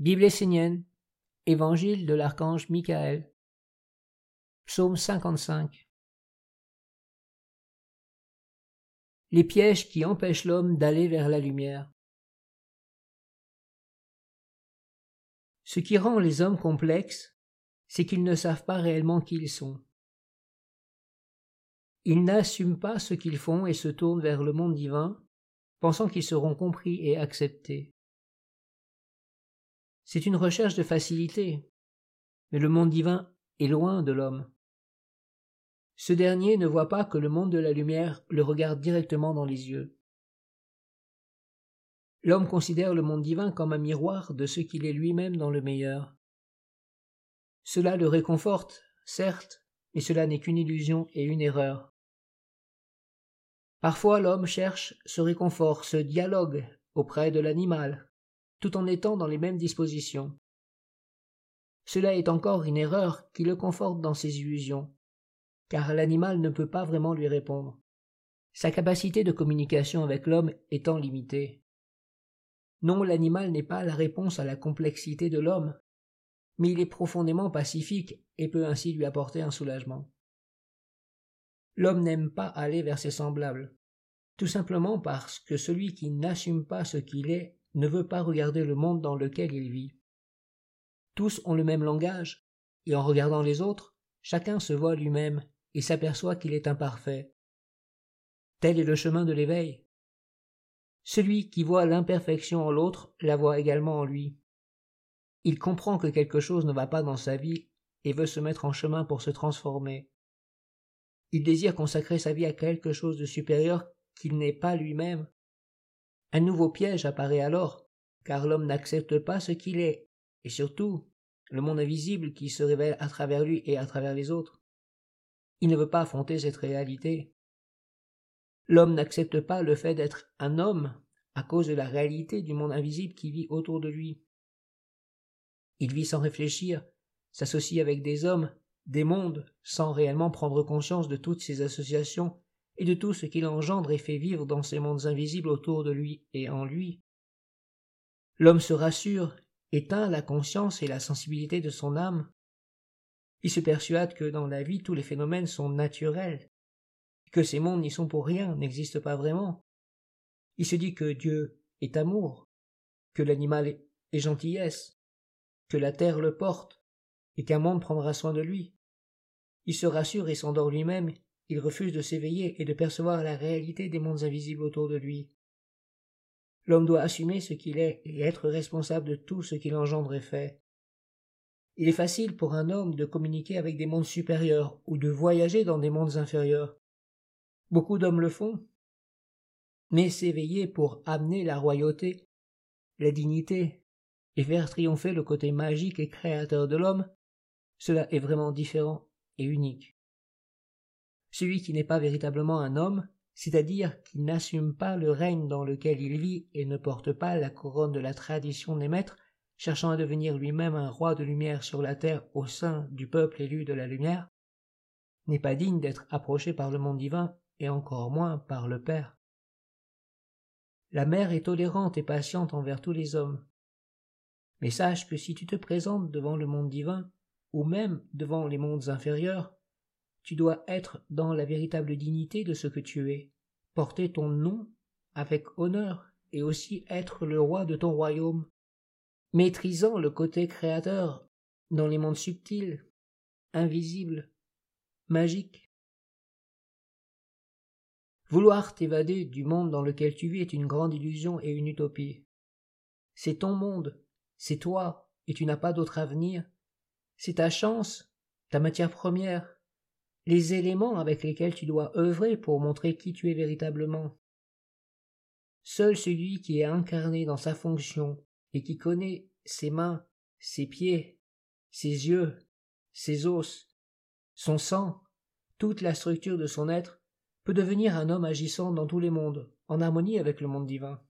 Bible essénienne, Évangile de l'archange Michael, Psaume 55. Les pièges qui empêchent l'homme d'aller vers la lumière. Ce qui rend les hommes complexes, c'est qu'ils ne savent pas réellement qui ils sont. Ils n'assument pas ce qu'ils font et se tournent vers le monde divin, pensant qu'ils seront compris et acceptés. C'est une recherche de facilité, mais le monde divin est loin de l'homme. Ce dernier ne voit pas que le monde de la lumière le regarde directement dans les yeux. L'homme considère le monde divin comme un miroir de ce qu'il est lui-même dans le meilleur. Cela le réconforte, certes, mais cela n'est qu'une illusion et une erreur. Parfois l'homme cherche ce réconfort, ce dialogue auprès de l'animal, tout en étant dans les mêmes dispositions. Cela est encore une erreur qui le conforte dans ses illusions, car l'animal ne peut pas vraiment lui répondre, sa capacité de communication avec l'homme étant limitée. Non, l'animal n'est pas la réponse à la complexité de l'homme, mais il est profondément pacifique et peut ainsi lui apporter un soulagement. L'homme n'aime pas aller vers ses semblables, tout simplement parce que celui qui n'assume pas ce qu'il est ne veut pas regarder le monde dans lequel il vit. Tous ont le même langage, et en regardant les autres, chacun se voit lui-même et s'aperçoit qu'il est imparfait. Tel est le chemin de l'éveil. Celui qui voit l'imperfection en l'autre la voit également en lui. Il comprend que quelque chose ne va pas dans sa vie et veut se mettre en chemin pour se transformer. Il désire consacrer sa vie à quelque chose de supérieur qu'il n'est pas lui-même. Un nouveau piège apparaît alors, car l'homme n'accepte pas ce qu'il est, et surtout le monde invisible qui se révèle à travers lui et à travers les autres. Il ne veut pas affronter cette réalité. L'homme n'accepte pas le fait d'être un homme à cause de la réalité du monde invisible qui vit autour de lui. Il vit sans réfléchir, s'associe avec des hommes, des mondes, sans réellement prendre conscience de toutes ces associations et de tout ce qu'il engendre et fait vivre dans ces mondes invisibles autour de lui et en lui. L'homme se rassure, éteint la conscience et la sensibilité de son âme. Il se persuade que dans la vie tous les phénomènes sont naturels, que ces mondes n'y sont pour rien, n'existent pas vraiment. Il se dit que Dieu est amour, que l'animal est gentillesse, que la terre le porte, et qu'un monde prendra soin de lui. Il se rassure et s'endort lui-même, il refuse de s'éveiller et de percevoir la réalité des mondes invisibles autour de lui. L'homme doit assumer ce qu'il est et être responsable de tout ce qu'il engendre et fait. Il est facile pour un homme de communiquer avec des mondes supérieurs ou de voyager dans des mondes inférieurs. Beaucoup d'hommes le font. Mais s'éveiller pour amener la royauté, la dignité, et faire triompher le côté magique et créateur de l'homme, cela est vraiment différent et unique. Celui qui n'est pas véritablement un homme, c'est-à-dire qui n'assume pas le règne dans lequel il vit et ne porte pas la couronne de la tradition des maîtres, cherchant à devenir lui-même un roi de lumière sur la terre au sein du peuple élu de la lumière, n'est pas digne d'être approché par le monde divin et encore moins par le Père. La mère est tolérante et patiente envers tous les hommes. Mais sache que si tu te présentes devant le monde divin, ou même devant les mondes inférieurs, tu dois être dans la véritable dignité de ce que tu es, porter ton nom avec honneur et aussi être le roi de ton royaume, maîtrisant le côté créateur dans les mondes subtils, invisibles, magiques. Vouloir t'évader du monde dans lequel tu vis est une grande illusion et une utopie. C'est ton monde, c'est toi, et tu n'as pas d'autre avenir. C'est ta chance, ta matière première, les éléments avec lesquels tu dois œuvrer pour montrer qui tu es véritablement. Seul celui qui est incarné dans sa fonction et qui connaît ses mains, ses pieds, ses yeux, ses os, son sang, toute la structure de son être, peut devenir un homme agissant dans tous les mondes, en harmonie avec le monde divin.